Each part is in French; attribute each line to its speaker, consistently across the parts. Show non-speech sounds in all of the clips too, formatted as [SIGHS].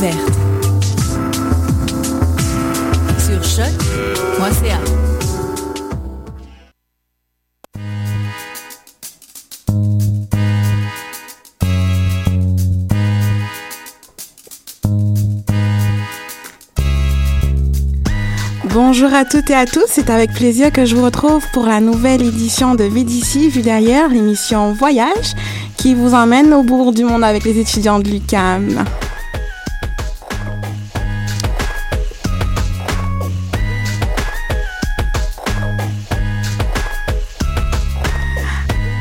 Speaker 1: Sur choc.ca.
Speaker 2: Bonjour à toutes et à tous, c'est avec plaisir que je vous retrouve pour la nouvelle édition de VDC Vue d'ailleurs, l'émission Voyage qui vous emmène au bout du monde avec les étudiants de l'UCAM.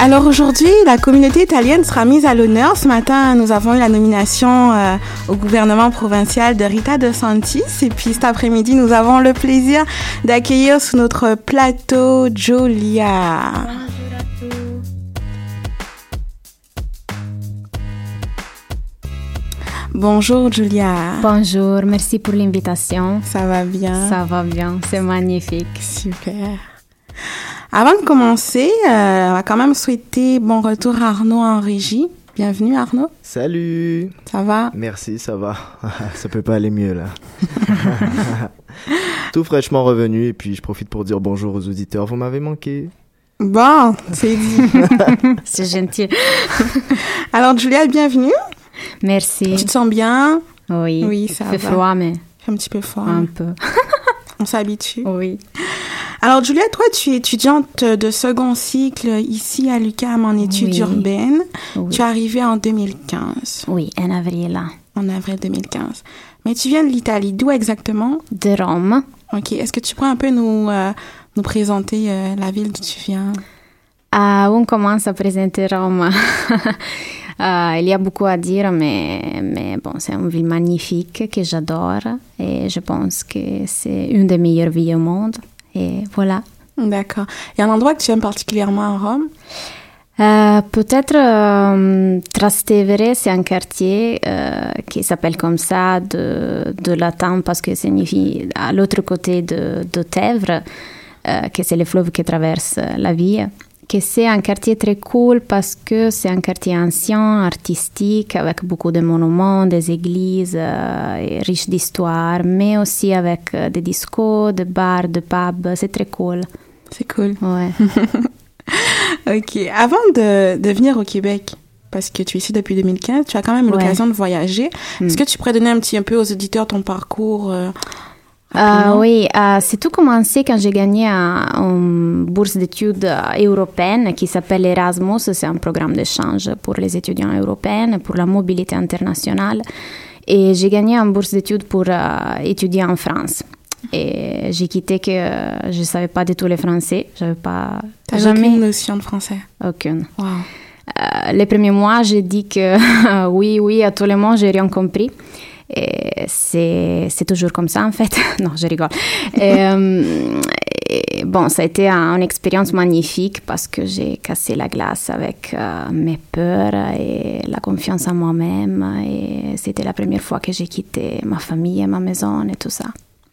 Speaker 2: Alors aujourd'hui, la communauté italienne sera mise à l'honneur. Ce matin, nous avons eu la nomination euh, au gouvernement provincial de Rita De Santis. Et puis cet après-midi, nous avons le plaisir d'accueillir sur notre plateau Julia. Bonjour Julia.
Speaker 3: Bonjour, merci pour l'invitation.
Speaker 2: Ça va bien?
Speaker 3: Ça va bien, c'est magnifique.
Speaker 2: Super. Avant de commencer, euh, on va quand même souhaiter bon retour à Arnaud en régie. Bienvenue Arnaud.
Speaker 4: Salut.
Speaker 2: Ça va?
Speaker 4: Merci, ça va. [LAUGHS] ça peut pas aller mieux là. [LAUGHS] Tout fraîchement revenu et puis je profite pour dire bonjour aux auditeurs. Vous m'avez manqué.
Speaker 2: Bon, c'est dit. [LAUGHS]
Speaker 3: c'est gentil.
Speaker 2: Alors Julia, bienvenue.
Speaker 3: Merci.
Speaker 2: Tu te sens bien?
Speaker 3: Oui.
Speaker 2: Oui, ça
Speaker 3: fait froid, mais.
Speaker 2: Un petit peu froid.
Speaker 3: Un peu.
Speaker 2: On s'habitue.
Speaker 3: Oui.
Speaker 2: Alors, Julia, toi, tu es étudiante de second cycle ici à l'UQAM en études
Speaker 3: Oui.
Speaker 2: urbaines.
Speaker 3: Oui.
Speaker 2: Tu es arrivée en 2015,
Speaker 3: Oui, en avril,
Speaker 2: en avril 2015. Mais tu viens de l'Italie. D'où exactement?
Speaker 3: De Rome.
Speaker 2: Ok. Est-ce que tu pourrais un peu nous, euh, nous présenter euh, la ville d'où tu viens?
Speaker 3: Ah, on commence à présenter Rome. Ah, [LAUGHS] il y a beaucoup à dire, mais, mais bon, c'est une ville magnifique que j'adore et je pense que c'est une des meilleures villes au monde. Et voilà.
Speaker 2: D'accord. Il y a un endroit que tu aimes particulièrement à Rome?
Speaker 3: Euh, Peut-être euh, Trastevere, c'est un quartier euh, qui s'appelle comme ça de, de latin parce que signifie à l'autre côté de, de Tèvres, que c'est le fleuve qui traverse la ville. Que c'est un quartier très cool parce que c'est un quartier ancien, artistique, avec beaucoup de monuments, des églises, euh, riche d'histoire, mais aussi avec euh, des discos, des bars, des pubs. C'est très cool.
Speaker 2: C'est cool.
Speaker 3: Ouais. [LAUGHS]
Speaker 2: Ok. Avant de, de venir au Québec, parce que tu es ici depuis 2015, tu as quand même
Speaker 3: Ouais.
Speaker 2: l'occasion de voyager.
Speaker 3: Mm.
Speaker 2: Est-ce que tu pourrais donner un petit un peu aux auditeurs ton parcours euh,
Speaker 3: Ah oui, euh, c'est tout commencé quand j'ai gagné un- une bourse d'études euh, européenne qui s'appelle Erasmus. C'est un programme d'échange pour les étudiants européens, pour la mobilité internationale. Et j'ai gagné une bourse d'études pour euh, étudier en France. Et j'ai quitté que euh, je ne savais pas du tout le français. J'avais pas
Speaker 2: T'as
Speaker 3: jamais
Speaker 2: aucune notion de français.
Speaker 3: aucune.
Speaker 2: Wow.
Speaker 3: Les premiers mois, j'ai dit que [LAUGHS] oui, oui, à tout le monde, j'ai rien compris. C'est, toujours comme ça, en fait. [LAUGHS] non, je rigole. Euh, bon, ça a été un- une expérience magnifique parce que j'ai cassé la glace avec euh, mes peurs et la confiance en moi-même. Et c'était la première fois que j'ai quitté ma famille et ma maison et tout ça.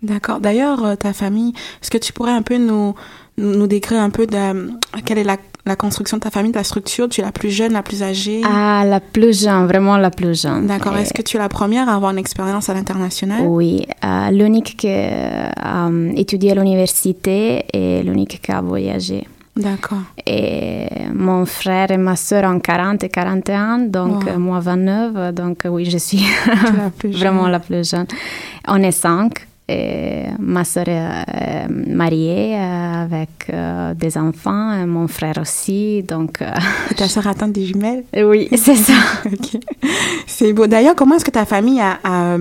Speaker 2: D'accord. D'ailleurs, euh, ta famille, est-ce que tu pourrais un peu nous, nous, décrire un peu de, quelle est la, la construction de ta famille, ta structure Tu es la plus jeune, la plus âgée?
Speaker 3: Ah, la plus jeune, vraiment la plus jeune.
Speaker 2: D'accord.
Speaker 3: Et-
Speaker 2: Est-ce que tu es la première à avoir une expérience à l'international?
Speaker 3: Oui, euh, l'unique qui a euh, étudié à l'université et l'unique qui a voyagé.
Speaker 2: D'accord.
Speaker 3: Et mon frère et ma soeur ont 40 et 41, donc
Speaker 2: Wow.
Speaker 3: moi 29, donc oui, je suis [LAUGHS]
Speaker 2: la [LAUGHS]
Speaker 3: vraiment la plus jeune. On est cinq. Et ma soeur est euh, mariée euh, avec euh, des enfants, et mon frère aussi, donc [LAUGHS]
Speaker 2: ta sœur atteinte des jumelles?
Speaker 3: Oui, [LAUGHS] c'est ça. [LAUGHS]
Speaker 2: Ok. C'est beau. D'ailleurs, comment est-ce que ta famille a, a,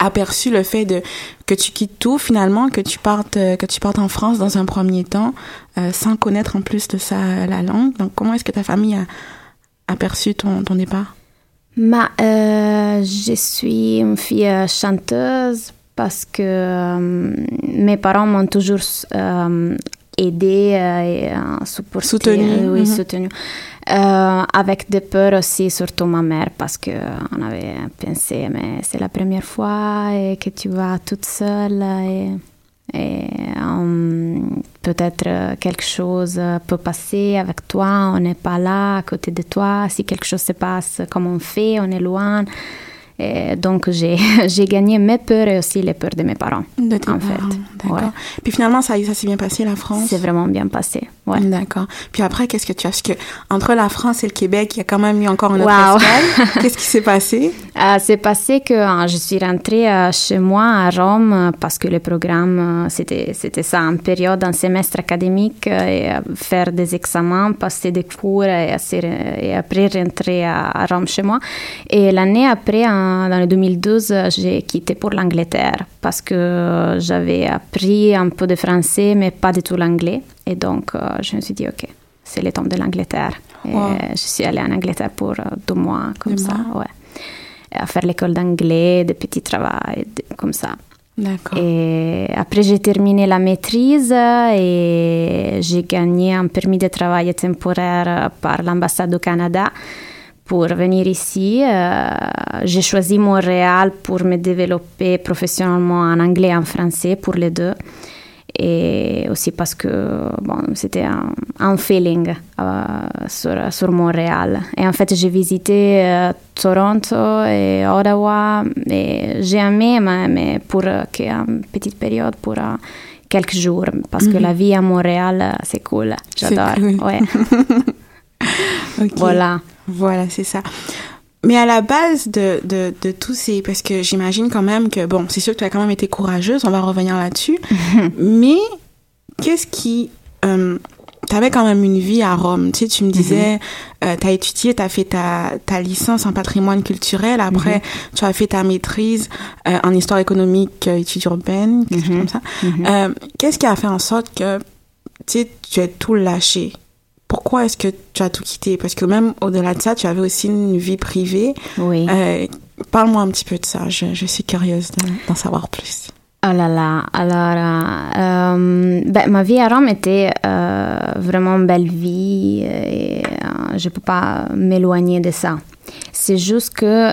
Speaker 2: aperçu le fait de que tu quittes tout finalement, que tu partes, que tu partes en France dans un premier temps, euh, sans connaître en plus de ça la langue? Donc, comment est-ce que ta famille a aperçu ton, ton départ?
Speaker 3: Ma, euh, je suis une fille chanteuse parce que euh, mes parents m'ont toujours euh, aidée euh, et euh, supportée,
Speaker 2: Soutenue,
Speaker 3: oui,
Speaker 2: mhm.
Speaker 3: soutenue. Euh, avec des peurs aussi, surtout ma mère, parce qu'on avait pensé, mais c'est la première fois et que tu vas toute seule et, et peut-être quelque chose peut passer avec toi, on n'est pas là à côté de toi, si quelque chose se passe, comment on fait, on est loin. Et donc, j'ai [LAUGHS] j'ai gagné mes peurs et aussi les peurs de mes parents.
Speaker 2: De tes
Speaker 3: en
Speaker 2: parents,
Speaker 3: fait.
Speaker 2: D'accord.
Speaker 3: Ouais.
Speaker 2: Puis finalement, ça, ça s'est bien passé, la France?
Speaker 3: C'est vraiment bien passé. Ouais.
Speaker 2: D'accord. Puis après, qu'est-ce que tu as? Parce que entre la France et le Québec, il y a quand même eu encore une autre
Speaker 3: Wow.
Speaker 2: escale. [LAUGHS] Qu'est-ce qui s'est passé?
Speaker 3: Euh, c'est passé que euh, je suis rentrée euh, chez moi à Rome euh, parce que le programme, c'était, c'était ça, une période, un semestre académique et faire des examens, passer des cours et, après rentrer à, à Rome chez moi. Et l'année après, en- dans le 2012, euh, j'ai quitté pour l'Angleterre parce que j'avais appris un peu de français mais pas du tout l'anglais. Et donc, euh, je me suis dit, OK, c'est le temps de l'Angleterre.
Speaker 2: Wow.
Speaker 3: je suis allée en Angleterre pour euh, deux mois, comme
Speaker 2: Deux
Speaker 3: ça,
Speaker 2: mois.
Speaker 3: ouais. À faire l'école d'anglais, des petits travaux, comme ça.
Speaker 2: D'accord.
Speaker 3: Et après, j'ai terminé la maîtrise et j'ai gagné un permis de travail temporaire par l'ambassade du Canada pour venir ici. Euh, j'ai choisi Montréal pour me développer professionnellement en anglais et en français pour les deux. Et aussi parce que bon, c'était un, un feeling euh, sur, sur Montréal. Et en fait, j'ai visité euh, Toronto et Ottawa et j'ai aimé, mais, pour euh, qu'une petite période, pour euh, quelques jours, parce que la vie à Montréal, c'est cool. J'adore.
Speaker 2: cool.
Speaker 3: Ouais. [LAUGHS] Voilà.
Speaker 2: Voilà, c'est ça. Mais à la base de, de, de tous ces... Parce que j'imagine quand même que, bon, c'est sûr que tu as quand même été courageuse, on va revenir là-dessus. [LAUGHS] mais qu'est-ce qui... Euh, tu avais quand même une vie à Rome? Tu sais, tu me disais, euh, tu as étudié, tu as fait ta, ta licence en patrimoine culturel. Après, tu as fait ta maîtrise euh, en histoire économique, euh, études urbaines, quelque chose comme ça. Euh, Qu'est-ce qui a fait en sorte que tu sais, tu as tout lâché? Pourquoi est-ce que tu as tout quitté? Parce que même au-delà de ça, tu avais aussi une vie privée.
Speaker 3: Oui.
Speaker 2: Euh, Parle-moi un petit peu de ça. Je, je suis curieuse de- d'en savoir plus.
Speaker 3: Oh là là, alors, euh, ben, ma vie à Rome était euh, vraiment une belle vie et euh, je ne peux pas m'éloigner de ça. C'est juste que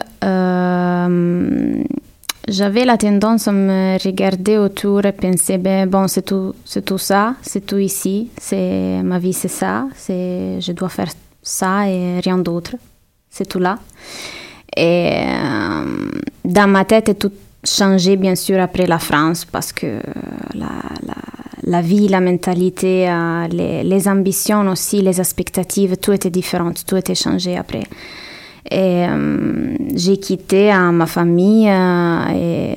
Speaker 3: j'avais la tendance à me regarder autour et penser, ben, bon, c'est tout, c'est tout ça, c'est tout ici, c'est ma vie, c'est ça, c'est, je dois faire ça et rien d'autre, c'est tout là. Et euh, dans ma tête, tout changé bien sûr après la France parce que la, la, la vie, la mentalité, euh, les, les ambitions aussi, les expectatives, tout était différent, tout était changé après. Et euh, j'ai quitté euh, ma famille euh, et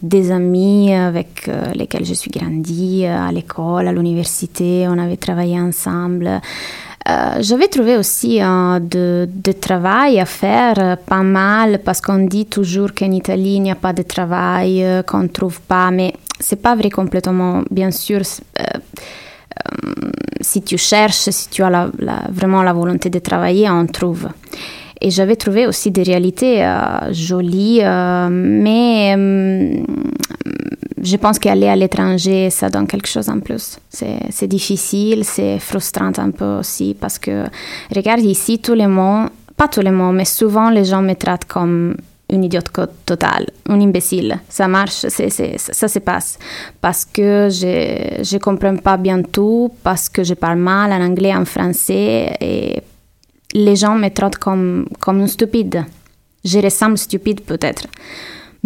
Speaker 3: des amis avec euh, lesquels je suis grandie à l'école, à l'université. On avait travaillé ensemble. J'avais trouvé aussi euh, de, travail à faire, pas mal, parce qu'on dit toujours qu'en Italie, il n'y a pas de travail, qu'on ne trouve pas, mais c'est pas vrai complètement. Bien sûr, si tu cherches, si tu as vraiment la volonté de travailler, on trouve. Et j'avais trouvé aussi des réalités euh, jolies, euh, mais euh, je pense qu'aller à l'étranger, ça donne quelque chose en plus. C'est difficile, c'est frustrant un peu aussi, parce que, regarde ici, tout le monde, pas tout le monde, mais souvent les gens me traitent comme une idiote totale, un imbécile. Ça marche, ça se passe. Parce que je ne comprends pas bien tout, parce que je parle mal en anglais, en français, et les gens me traitent comme, comme une stupide. Je ressemble stupide peut-être.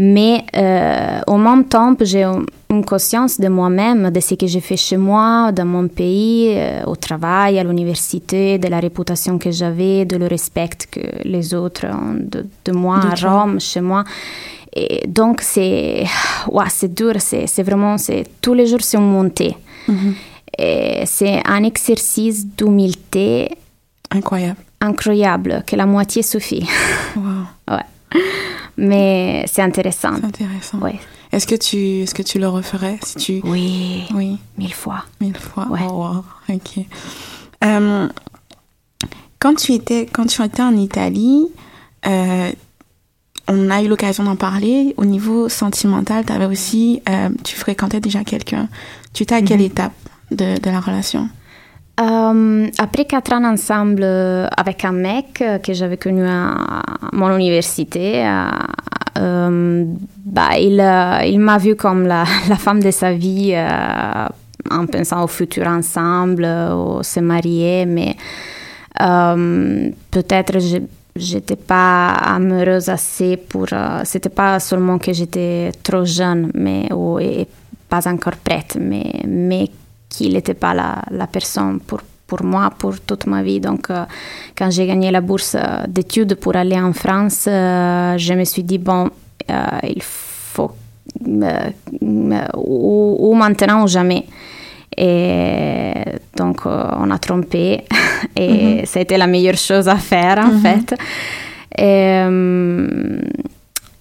Speaker 3: Mais euh, au même temps, j'ai une conscience de moi-même, de ce que j'ai fait chez moi, dans mon pays, euh, au travail, à l'université, de la réputation que j'avais, de le respect que les autres ont de, de moi de à toi. Rome, chez moi. Et donc, c'est [SIGHS] ouais, c'est dur, c'est vraiment, tous les jours, c'est une montée. Mm -hmm. C'est un exercice d'humilité
Speaker 2: incroyable.
Speaker 3: Incroyable, que la moitié suffit.
Speaker 2: Wow. [LAUGHS]
Speaker 3: ouais. Mais c'est intéressant.
Speaker 2: C'est intéressant.
Speaker 3: Ouais.
Speaker 2: Est-ce que tu est-ce que tu le referais si tu
Speaker 3: Oui.
Speaker 2: Oui.
Speaker 3: Mille fois.
Speaker 2: Mille fois.
Speaker 3: Ouais.
Speaker 2: Oh, wow. Ok. Euh, quand tu étais quand tu étais en Italie, euh, on a eu l'occasion d'en parler. Au niveau sentimental, avais aussi euh, tu fréquentais déjà quelqu'un. Tu étais à quelle mm -hmm. étape de, de la relation?
Speaker 3: Um, après quatre ans ensemble avec un mec que j'avais connu à mon université, euh, bah, il, m'a vu comme [LAUGHS] la, femme de sa vie euh, en pensant au futur ensemble, au se marier, mais euh, peut-être j'étais pas amoureuse assez pour. euh, c'était pas seulement que j'étais trop jeune, mais ou, et pas encore prête, mais mais qu'il n'était pas la, la personne pour pour moi pour toute ma vie. Donc, euh, quand j'ai gagné la bourse euh, d'études pour aller en France, euh, je me suis dit bon, il faut ou, ou maintenant ou jamais. Et donc, on a trompé. [LAUGHS] Et ça a été la meilleure chose à faire, en fait. Et, euh,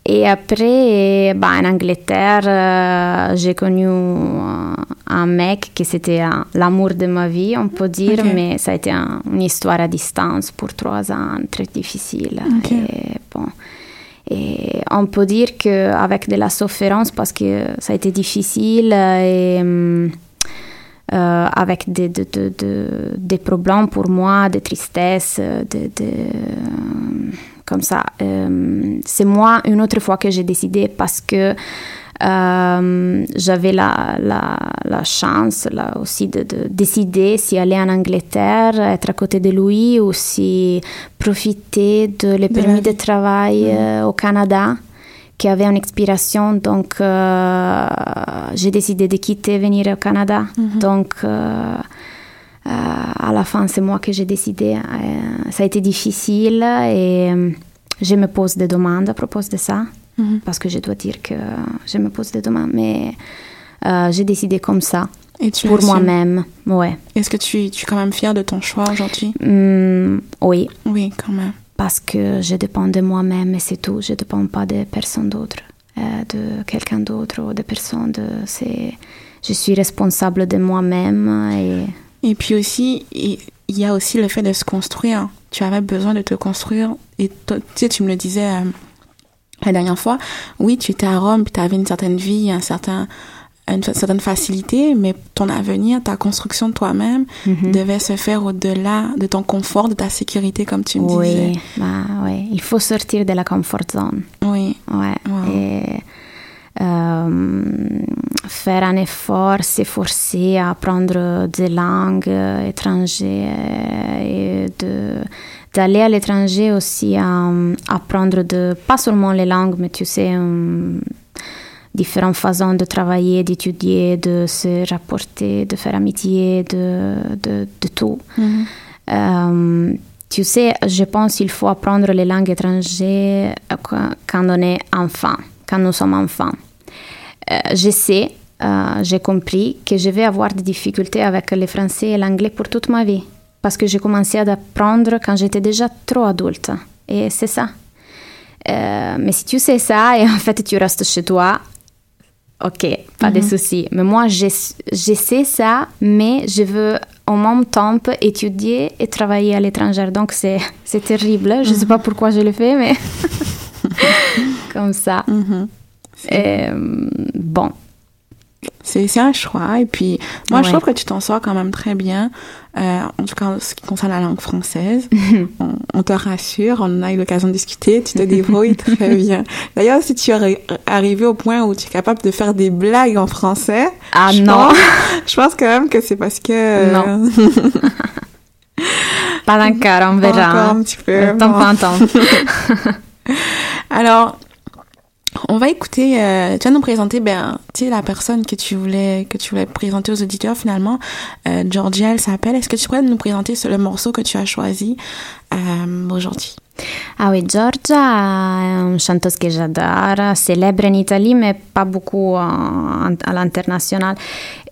Speaker 3: et après, bah, en Angleterre, euh, j'ai connu euh, un mec qui c'était euh, l'amour de ma vie, on peut dire, mais ça a été un- une histoire à distance pour trois ans, très difficile. Et bon. Et on peut dire qu'avec de la souffrance, parce que ça a été difficile et hum, euh, avec des, de- de- de- des problèmes pour moi, des tristesses, de, de- comme ça. Euh, c'est moi, une autre fois que j'ai décidé parce que euh, j'avais la, la, la chance là, aussi de, de décider si aller en Angleterre, être à côté de lui ou si profiter de les permis de travail euh, au Canada qui avait une expiration. Donc, euh, j'ai décidé de quitter, venir au Canada. Donc, euh, euh, à la fin, c'est moi que j'ai décidé. Euh, ça a été difficile et euh, je me pose des demandes à propos de ça.
Speaker 2: Mhm.
Speaker 3: Parce que je dois dire que je me pose des demandes. Mais euh, j'ai décidé comme ça,
Speaker 2: Et tu
Speaker 3: pour moi-même. Ouais.
Speaker 2: Est-ce que tu, tu es quand même fière de ton choix aujourd'hui?
Speaker 3: Hum, oui,
Speaker 2: Oui, quand même.
Speaker 3: parce que je dépends de moi-même et c'est tout. Je ne dépends pas de personne d'autre, euh, de quelqu'un d'autre ou de personne. De, c'est, je suis responsable de moi-même et
Speaker 2: Et puis aussi, il y a aussi le fait de se construire. Tu avais besoin de te construire. Et tu sais, tu me le disais euh, la dernière fois. Oui, tu étais à Rome, puis tu avais une certaine vie, un certain, une certaine facilité, mais ton avenir, ta construction de toi-même
Speaker 3: Mhm.
Speaker 2: devait se faire au-delà de ton confort, de ta sécurité, comme tu me disais.
Speaker 3: oui, bah, oui, il faut sortir de la comfort zone.
Speaker 2: Oui.
Speaker 3: Ouais.
Speaker 2: Wow.
Speaker 3: Et faire un effort, s'efforcer à apprendre des langues euh, étrangères et de d'aller à l'étranger aussi à euh, apprendre de pas seulement les langues mais tu sais euh, différentes façons de travailler d'étudier de se rapporter de faire amitié de de, de tout
Speaker 2: Mhm.
Speaker 3: euh, tu sais, je pense qu'il faut apprendre les langues étrangères quand on est enfant, quand nous sommes enfants. Euh, je sais, euh, j'ai compris que je vais avoir des difficultés avec le français et l'anglais pour toute ma vie. Parce que j'ai commencé à apprendre quand j'étais déjà trop adulte. Et c'est ça. Euh, mais si tu sais ça et [LAUGHS] en fait tu restes chez toi, ok, pas de souci. Mais moi, je, je sais ça, mais je veux en même temps étudier et travailler à l'étranger. Donc c'est terrible. Je ne sais pas pourquoi je le fais, mais [LAUGHS] comme ça.
Speaker 2: Mhm.
Speaker 3: Bon,
Speaker 2: C'est un choix. Et puis, moi, je trouve que tu t'en sors quand même très bien. Euh, en tout cas, en ce qui concerne la langue française. [LAUGHS] on, on te rassure, on a eu l'occasion de discuter, tu te débrouilles [LAUGHS] très bien. D'ailleurs, si tu es arrivé au point où tu es capable de faire des blagues en français,
Speaker 3: ah
Speaker 2: je
Speaker 3: non,
Speaker 2: pense, je pense quand même que c'est parce que... euh,
Speaker 3: Non. [LAUGHS] pas encore, on
Speaker 2: pas
Speaker 3: verra.
Speaker 2: encore un petit peu.
Speaker 3: Temps
Speaker 2: bon.
Speaker 3: temps.
Speaker 2: Alors, on va écouter, euh, tu vas nous présenter, ben, la personne que tu voulais, que tu voulais présenter aux auditeurs finalement. Euh, Georgia, elle s'appelle. Est-ce que tu pourrais nous présenter le morceau que tu as choisi euh, aujourd'hui?
Speaker 3: Ah oui, Giorgia è une chanteuse que j'adore, célèbre en Italie, mais pas beaucoup à l'international.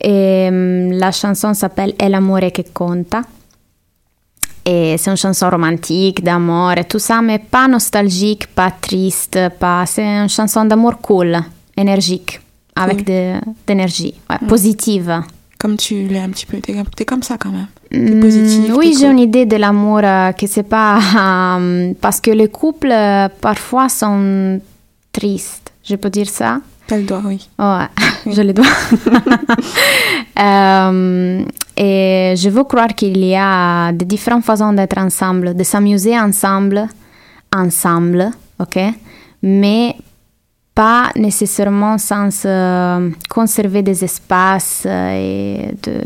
Speaker 3: La chanson s'appelle È l'amore che conta. Et c'est une chanson romantique, d'amour et tout ça, mais pas nostalgique, pas triste, pas... C'est une chanson d'amour cool, énergique, avec de d'énergie, ouais, positive.
Speaker 2: Comme tu l'es un petit peu, t'es, t'es comme ça quand même. T'es
Speaker 3: Mm,
Speaker 2: positive.
Speaker 3: oui,
Speaker 2: t'es
Speaker 3: j'ai
Speaker 2: cool.
Speaker 3: une idée de l'amour euh, que c'est pas [LAUGHS] euh, parce que les couples euh, parfois sont tristes. Je peux dire ça.
Speaker 2: T'as le doigt, oui.
Speaker 3: Ouais, [LAUGHS] je le dois. [LAUGHS] Euh, et je veux croire qu'il y a de différentes façons d'être ensemble, de s'amuser ensemble, ensemble, ok, mais pas nécessairement sans euh, conserver des espaces euh, et de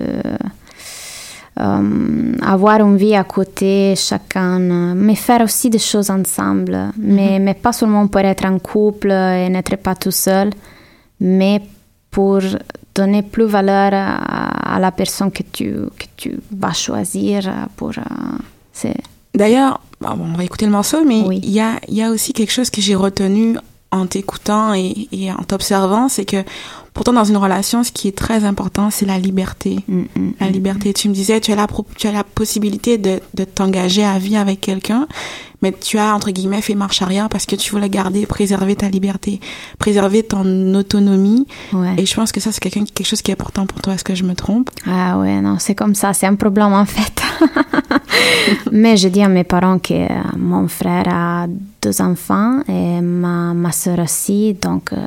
Speaker 3: euh, avoir une vie à côté, chacun, mais faire aussi des choses ensemble. mais, mais pas seulement pour être en couple et n'être pas tout seul, mais pour donner plus valeur à, à la personne que tu, que tu vas choisir pour... c'est
Speaker 2: D'ailleurs, on va écouter le morceau, mais il y, a, y a aussi quelque chose que j'ai retenu en t'écoutant et, et, en t'observant, c'est que pourtant dans une relation, ce qui est très important, c'est la liberté.
Speaker 3: Mm, mm,
Speaker 2: la
Speaker 3: mm,
Speaker 2: liberté. Tu me disais, tu as la, tu as la possibilité de, de t'engager à vie avec quelqu'un, mais tu as, entre guillemets, fait marche arrière parce que tu voulais garder, préserver ta liberté, préserver ton autonomie.
Speaker 3: Ouais.
Speaker 2: Et je pense que ça, c'est quelque, quelque chose qui est important pour toi. Est-ce que je me trompe?
Speaker 3: Ah ouais, non, c'est comme ça. C'est un problème, en fait. [LAUGHS] mais je dis à mes parents que euh, mon frère a deux enfants et ma, ma soeur aussi, donc... Euh,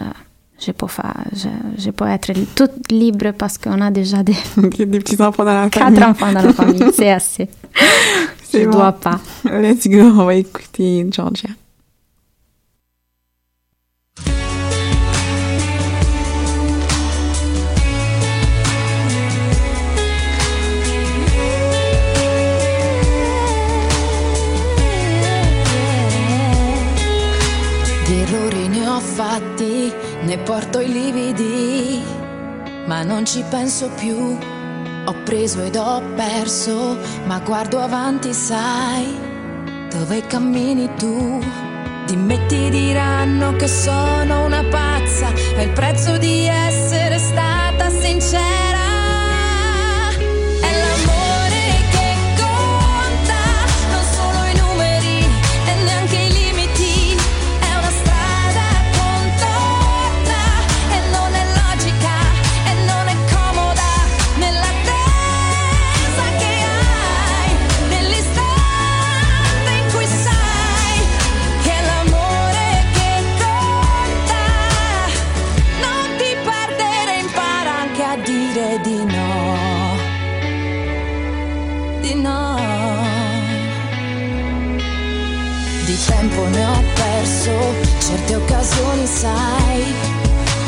Speaker 3: je peux, faire, je, je, peux être toute libre parce qu'on a déjà des,
Speaker 2: des petits enfants dans la famille.
Speaker 3: Quatre enfants dans la famille, c'est assez. [LAUGHS] je ne
Speaker 2: bon.
Speaker 3: dois pas.
Speaker 2: Let's go, on va écouter Georgia.
Speaker 5: Fatti, ne porto i lividi, ma non ci penso più. Ho preso ed ho perso, ma guardo avanti, sai, dove cammini tu. Di me ti diranno che sono una pazza, è il prezzo di essere stata sincera. Di no. Di tempo ne ho perso, certe occasioni sai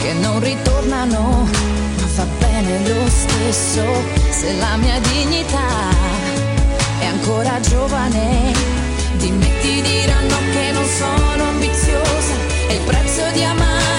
Speaker 5: che non ritornano, ma va bene lo stesso se la mia dignità è ancora giovane. Di me ti diranno che non sono ambiziosa, è il prezzo di amare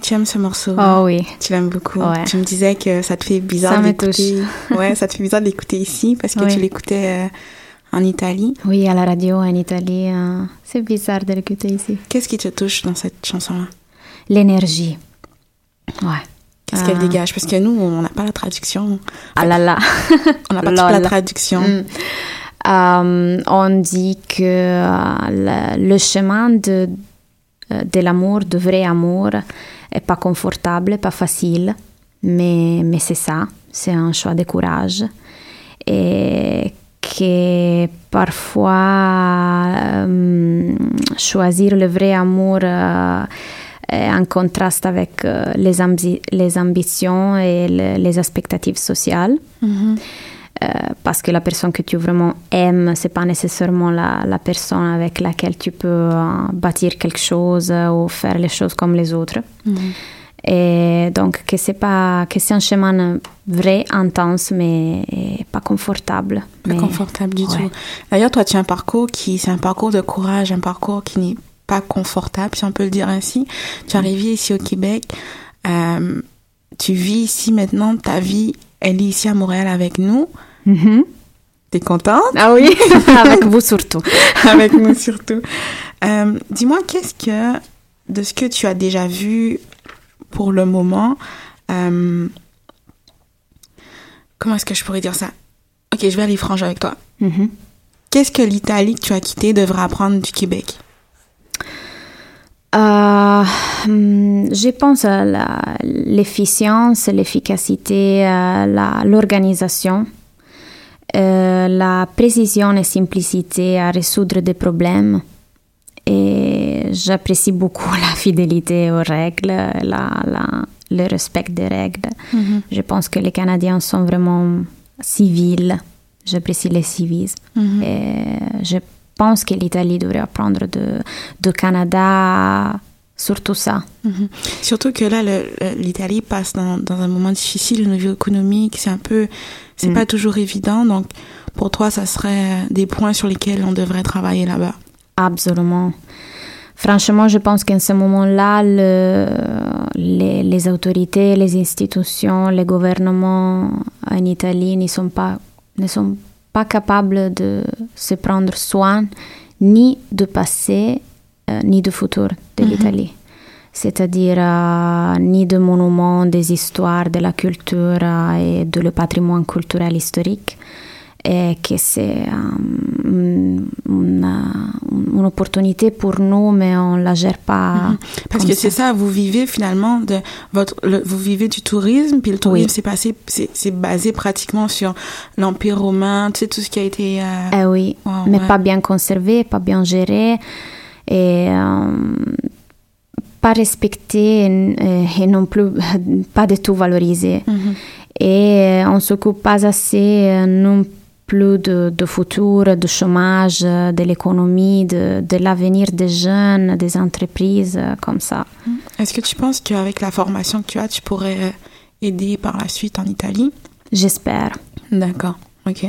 Speaker 2: Tu aimes ce morceau
Speaker 3: Oh oui.
Speaker 2: Tu l'aimes beaucoup.
Speaker 3: Ouais.
Speaker 2: Tu me disais que ça te fait bizarre d'écouter. ouais, ça te fait bizarre d'écouter ici parce que
Speaker 3: Oui.
Speaker 2: tu l'écoutais euh, en Italie.
Speaker 3: Oui, à la radio en Italie, euh, c'est bizarre de l'écouter ici.
Speaker 2: Qu'est-ce qui te touche dans cette chanson-là?
Speaker 3: L'énergie. Ouais.
Speaker 2: Qu'est-ce
Speaker 3: Ah.
Speaker 2: qu'elle dégage? Parce que nous, on n'a pas la traduction.
Speaker 3: Ah là là.
Speaker 2: On n'a pas toute [LAUGHS] la traduction.
Speaker 3: Mm. Euh, on dit que euh, le, le chemin de, euh, de l'amour, de vrai amour, est pas confortable, pas facile, mais, mais c'est ça, c'est un choix de courage. Et que parfois euh, choisir le vrai amour euh, est en contraste avec euh, les, ambi- les ambitions et le- les expectatives sociales.
Speaker 2: Mhm.
Speaker 3: Euh, parce que la personne que tu vraiment aimes, c'est pas nécessairement la, la personne avec laquelle tu peux euh, bâtir quelque chose euh, ou faire les choses comme les autres.
Speaker 2: Mhm.
Speaker 3: Et donc que c'est pas que c'est un chemin vrai, intense, mais pas confortable.
Speaker 2: Pas
Speaker 3: mais,
Speaker 2: confortable du
Speaker 3: ouais.
Speaker 2: tout. D'ailleurs, toi, tu as un parcours qui, c'est un parcours de courage, un parcours qui n'est pas confortable, si on peut le dire ainsi. Tu es arrivé ici au Québec. Euh, tu vis ici maintenant. Ta vie, elle est ici à Montréal avec nous.
Speaker 3: Mhm.
Speaker 2: T'es contente?
Speaker 3: Ah oui, [LAUGHS] avec vous surtout. [LAUGHS]
Speaker 2: avec nous surtout. Euh, Dis-moi, qu'est-ce que, de ce que tu as déjà vu pour le moment, euh, comment est-ce que je pourrais dire ça? Ok, je vais aller franche avec toi.
Speaker 3: Mhm.
Speaker 2: Qu'est-ce que l'Italie que tu as quittée devrait apprendre du Québec?
Speaker 3: Euh, hum, je pense à l'efficience, l'efficacité, euh, la- l'organisation, euh, la précision et simplicité à résoudre des problèmes. Et j'apprécie beaucoup [LAUGHS] la fidélité aux règles, la- la- le respect des règles. Je pense que les Canadiens sont vraiment civils. J'apprécie les civisme. Et je pense que l'Italie devrait apprendre de, de Canada surtout ça.
Speaker 2: Mhm. Surtout que là, l'Italie passe dans, dans un moment difficile au niveau économique. C'est un peu, c'est
Speaker 3: Mm.
Speaker 2: pas toujours évident. Donc, pour toi, ça serait des points sur lesquels on devrait travailler là-bas.
Speaker 3: Absolument. Franchement, je pense qu'en ce moment-là, le- les, les autorités, les institutions, les gouvernements en Italie ne sont pas, ne sont pas capables de se prendre soin ni du passé, euh, ni du futur de l'Italie. C'est-à-dire euh, ni de monuments, des histoires, de la culture euh, et de le patrimoine culturel historique. Et que c'est euh, une, une- opportunité pour nous, mais on ne la gère pas.
Speaker 2: Parce
Speaker 3: comme
Speaker 2: que c'est ça, vous vivez finalement de votre, le- vous vivez du tourisme, puis le tourisme c'est passé, c'est basé pratiquement sur l'Empire romain, tu sais tout ce qui a été. euh,
Speaker 3: Eh oui, mais
Speaker 2: ouais.
Speaker 3: pas bien conservé, pas bien géré et euh, pas respecté et, et non plus [LAUGHS] pas du tout valorisé.
Speaker 2: mhm.
Speaker 3: Et on s'occupe pas assez euh, non plus de, de futur, de chômage, de l'économie, de, de l'avenir des jeunes, des entreprises euh, comme ça.
Speaker 2: Est-ce que tu penses qu'avec la formation que tu as, tu pourrais euh, aider par la suite en Italie?
Speaker 3: J'espère.
Speaker 2: D'accord, ok.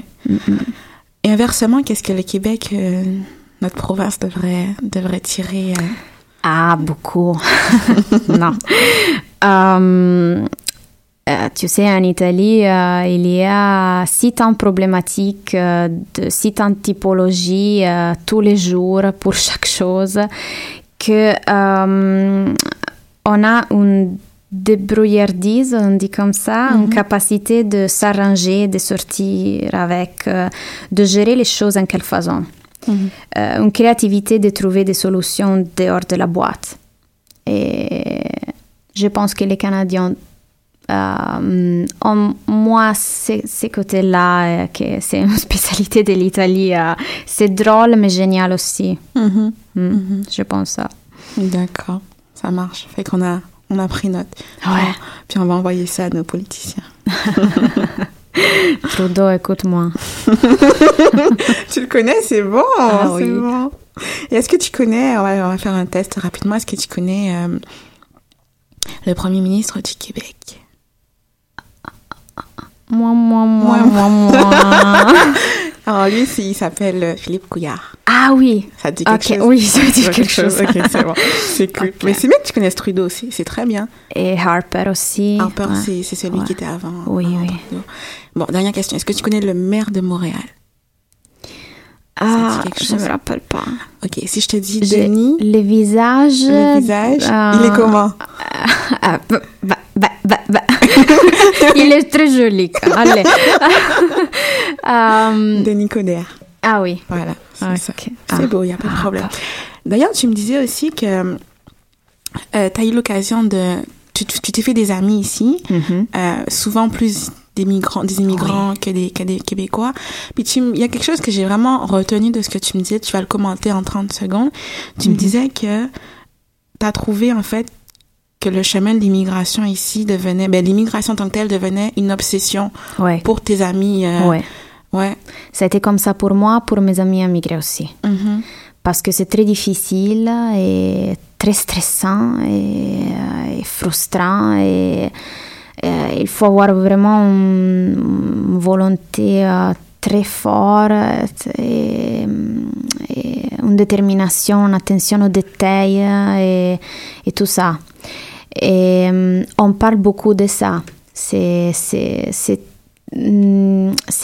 Speaker 2: Et inversement, qu'est-ce que le Québec, euh, notre province, devrait, devrait tirer euh,
Speaker 3: Ah, beaucoup. [LAUGHS] non. [LAUGHS] Euh, euh, tu sais, en Italie, euh, il y a six temps problématiques, euh, de six temps de typologie euh, tous les jours pour [LAUGHS] chaque chose, que on a une débrouillardise, on dit comme ça, une capacité de s'arranger, de sortir avec, de gérer les choses en quelle façon. Euh, une créativité de trouver des solutions dehors de la boîte. Et je pense que les Canadiens euh, ont moins ces, côtés-là, euh, que c'est une [LAUGHS] spécialité de l'Italie. euh, c'est drôle, mais génial aussi.
Speaker 2: Mhm.
Speaker 3: Mm, Je pense ça.
Speaker 2: D'accord, ça marche. Fait qu'on a, on a pris note.
Speaker 3: Ouais.
Speaker 2: Puis, on va envoyer ça à nos politiciens. [LAUGHS]
Speaker 3: Trudeau, écoute-moi. [LAUGHS]
Speaker 2: tu le connais, c'est bon.
Speaker 3: Ah
Speaker 2: c'est
Speaker 3: oui.
Speaker 2: bon. Est-ce que tu connais, on va, on va faire un test rapidement, est-ce que tu connais euh, le premier ministre du Québec?
Speaker 3: Moi, moi, moi,
Speaker 2: Moi,
Speaker 3: moi. [LAUGHS]
Speaker 2: Alors lui, il s'appelle euh, Philippe Couillard.
Speaker 3: ah oui.
Speaker 2: Ça te dit quelque
Speaker 3: Ok,
Speaker 2: chose
Speaker 3: oui, ça
Speaker 2: Ça
Speaker 3: quelque chose.
Speaker 2: Ok, c'est bon. [LAUGHS] C'est cool.
Speaker 3: Ok.
Speaker 2: Mais c'est bien que tu connaisses Trudeau aussi, c'est très bien.
Speaker 3: Et Harper aussi.
Speaker 2: Harper,
Speaker 3: ouais.
Speaker 2: c'est celui
Speaker 3: Ouais.
Speaker 2: qui était avant.
Speaker 3: Oui,
Speaker 2: avant
Speaker 3: oui.
Speaker 2: Trudeau. Bon, dernière question. Est-ce que tu connais le maire de Montréal?
Speaker 3: Ah,
Speaker 2: dit
Speaker 3: je
Speaker 2: chose
Speaker 3: me rappelle pas.
Speaker 2: Ok, si je te dis Denis,
Speaker 3: Le visage.
Speaker 2: le visage,
Speaker 3: euh,
Speaker 2: il est comment? [LAUGHS]
Speaker 3: Ah, bah, bah, bah, bah, il est très joli. Allez. [LAUGHS] Euh,
Speaker 2: Denis Coderre.
Speaker 3: ah oui.
Speaker 2: Voilà, c'est
Speaker 3: Ah.
Speaker 2: beau, il n'y a pas de
Speaker 3: Ah,
Speaker 2: problème. D'ailleurs, tu me disais aussi que tu as eu l'occasion de... Tu t'es fait des amis ici,
Speaker 3: Mhm.
Speaker 2: euh, souvent plus des migrants, des immigrants que, des, que des Québécois. Puis il y a quelque chose que j'ai vraiment retenu de ce que tu me disais, tu vas le commenter en 30 secondes. Tu me disais que tu as trouvé en fait que le chemin de l'immigration ici devenait, ben l'immigration en tant que telle devenait une obsession
Speaker 3: Ouais.
Speaker 2: pour tes amis. euh,
Speaker 3: ouais.
Speaker 2: Ouais.
Speaker 3: Ça a été comme ça pour moi, pour mes amis immigrés aussi.
Speaker 2: Mhm.
Speaker 3: Parce que c'est très difficile et très stressant et, euh, et frustrant. Et, et il faut avoir vraiment une, volonté euh, très forte et, et une détermination, une attention aux détails et, et tout ça. Et on parle beaucoup de ça. C'est, c'est,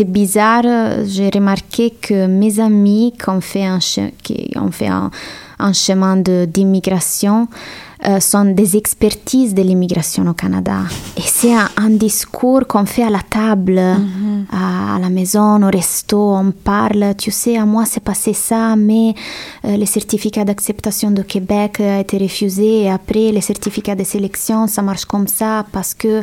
Speaker 3: bizarre. J'ai remarqué que mes amis qui ont fait un, qui ont fait un, un chemin d'immigration euh, sont des expertises de l'immigration au Canada. Et c'est un, un discours qu'on fait à la table,
Speaker 2: Mhm.
Speaker 3: à, à la maison, au resto, on parle, tu sais, à moi c'est passé ça, mais euh, le certificat d'acceptation de Québec a été refusé et après les certificats de sélection, ça marche comme ça parce que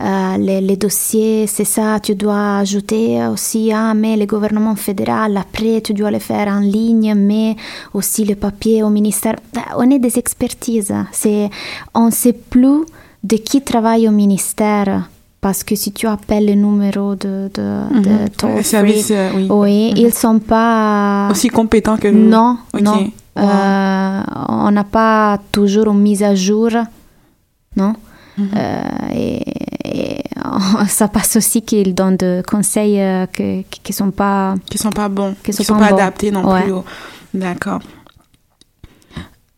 Speaker 3: euh, les, les dossiers, c'est ça, tu dois ajouter aussi, ah, mais le gouvernement fédéral, après tu dois le faire en ligne, mais aussi le papier au ministère. On est des expertises. C'est, on ne sait plus de qui travaille au ministère. Parce que si tu appelles le numéro de, de, de
Speaker 2: Mhm.
Speaker 3: toll
Speaker 2: Le
Speaker 3: free,
Speaker 2: service, euh, oui.
Speaker 3: oui,
Speaker 2: Mhm.
Speaker 3: ils sont pas
Speaker 2: Aussi compétent que nous.
Speaker 3: non, non.
Speaker 2: Wow.
Speaker 3: Euh, on n'a pas toujours une mise à jour, non?
Speaker 2: Mhm.
Speaker 3: Euh, et, et [LAUGHS] ça passe aussi qu'ils donnent des conseils euh, qui ne sont pas...
Speaker 2: Qui sont pas bons.
Speaker 3: Qui
Speaker 2: Qui
Speaker 3: sont
Speaker 2: sont
Speaker 3: pas
Speaker 2: pas
Speaker 3: bons.
Speaker 2: adaptés non
Speaker 3: Ouais.
Speaker 2: plus. D'accord.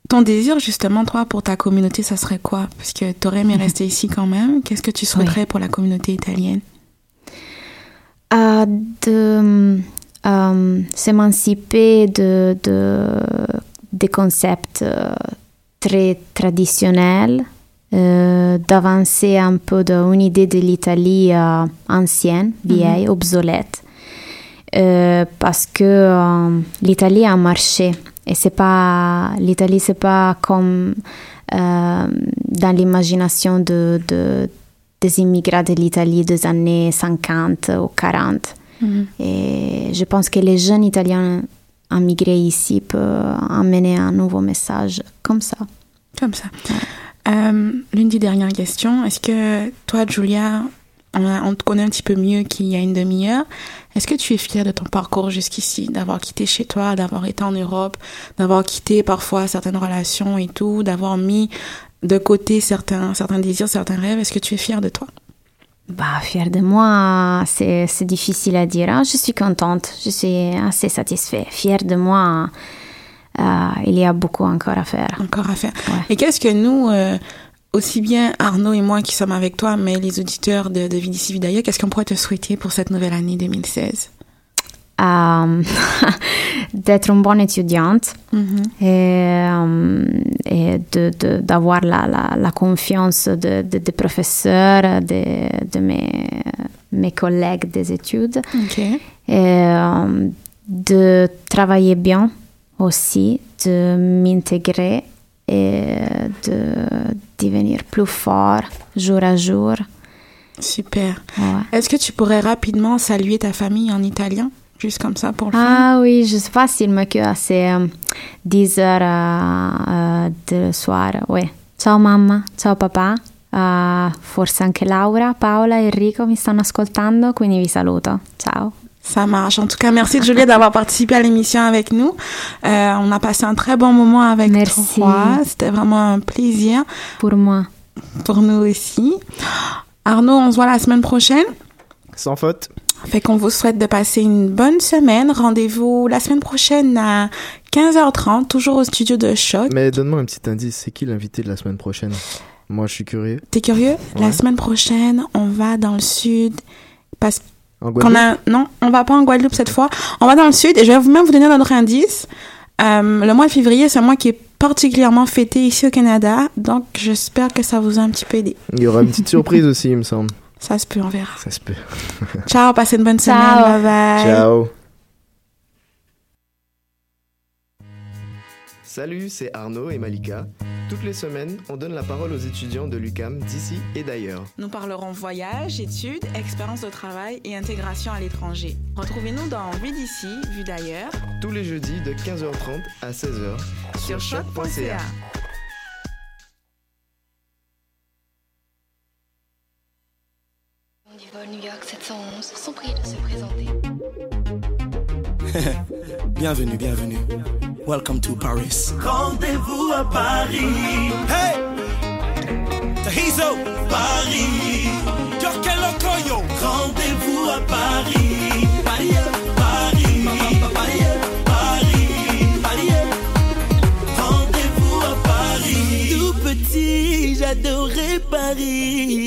Speaker 2: Ton désir, justement, toi, pour ta communauté, ça serait quoi? Parce que tu aurais aimé [LAUGHS] rester ici quand même. Qu'est-ce que tu souhaiterais pour la communauté italienne?
Speaker 3: De euh, s'émanciper de, de, des concepts euh, très traditionnels, euh, d'avancer un peu d'une idée de l'Italie ancienne, vieille, obsolète. Parce que l'Italie a un marché et c'est pas l'Italie c'est pas comme euh, dans l'imagination de, de des immigrés de l'Italie des années 50 ou 40 et je pense que les jeunes Italiens immigrés ici peuvent amener un nouveau message comme ça.
Speaker 2: Comme ça. Euh, L'une des dernières questions, est-ce que toi, Julia, on, a- on te connaît un petit peu mieux qu'il y a une demi-heure. Est-ce que tu es fière de ton parcours jusqu'ici, d'avoir quitté chez toi, d'avoir été en Europe, d'avoir quitté parfois certaines relations et tout, d'avoir mis de côté certains, certains désirs, certains rêves? Est-ce que tu es fière de toi?
Speaker 3: Bah, fière de moi, c'est difficile à dire. hein. Je suis contente, je suis assez satisfaite. Fière de moi, euh, il y a beaucoup encore à faire.
Speaker 2: Encore à faire.
Speaker 3: Ouais.
Speaker 2: Et qu'est-ce que nous, euh, aussi bien Arnaud et moi qui sommes avec toi, mais les auditeurs de, de Vidici Vidaya, qu'est-ce qu'on pourrait te souhaiter pour cette nouvelle année 2016
Speaker 3: Euh, [LAUGHS] D'être une bonne étudiante et, euh, et de- de- d'avoir la, la, la confiance de- de- des professeurs, de, mes, mes collègues des études. Et euh, de travailler bien aussi, de m'intégrer et de devenir plus fort jour à jour.
Speaker 2: Super.
Speaker 3: Ouais.
Speaker 2: Est-ce que tu pourrais rapidement saluer ta famille en italien Juste comme ça pour le
Speaker 3: Ah oui, je sais pas s'il me c'est euh, 10 heures euh, del soir. Oui. Ciao mamma, ciao papà. Uh, forse anche Laura, Paola e Enrico mi stanno ascoltando, quindi vi saluto. Ciao.
Speaker 2: Ça marche. En tout cas, merci Julia d'avoir participé à l'émission avec nous. Euh, on a passé un très bon moment avec
Speaker 3: Merci.
Speaker 2: toi. C'était vraiment un plaisir
Speaker 3: Pour moi.
Speaker 2: pour nous aussi. Arnaud, on se voit la semaine prochaine.
Speaker 4: Sans faute.
Speaker 2: Fait qu'on vous souhaite de passer une bonne semaine. Rendez-vous la semaine prochaine à 15h30, toujours au studio de Choc.
Speaker 4: Mais donne-moi un petit indice, c'est qui l'invité de la semaine prochaine? Moi, je suis curieux.
Speaker 2: T'es curieux? La semaine prochaine, on va dans le sud. Parce
Speaker 4: En Guadeloupe
Speaker 2: a... Non, on va pas en Guadeloupe cette fois. On va dans le sud et je vais vous- même vous donner notre indice. Euh, le mois de février, c'est un mois qui est particulièrement fêté ici au Canada. Donc, j'espère que ça vous a un petit peu aidé.
Speaker 4: Il y aura une petite surprise aussi, il me semble.
Speaker 2: Ça se peut, on verra.
Speaker 4: Ça se peut.
Speaker 2: Ciao, passez une bonne
Speaker 3: Ciao.
Speaker 2: semaine. Bye bye.
Speaker 4: Ciao. Salut, c'est Arnaud et Malika. Toutes les semaines, on donne la parole aux étudiants de l'UCAM d'ici et d'ailleurs.
Speaker 2: Nous parlerons voyage, études, expérience de travail et intégration à l'étranger. Retrouvez-nous dans Vue d'ici, Vue d'ailleurs,
Speaker 4: Tous les jeudis de 15h30 à 16h
Speaker 2: sur choc.ca.
Speaker 6: Du vol New York 711 sont prix de se présenter. [LAUGHS]
Speaker 7: Bienvenue, bienvenue. Welcome to Paris.
Speaker 8: Rendez-vous à Paris.
Speaker 7: Hey! Tahizo!
Speaker 8: Paris.
Speaker 7: Yorkel Okoyo.
Speaker 8: Rendez-vous à Paris. Paris, Paris. Paris, Paris. Paris. Rendez-vous à Paris. Tout petit, j'adorais Paris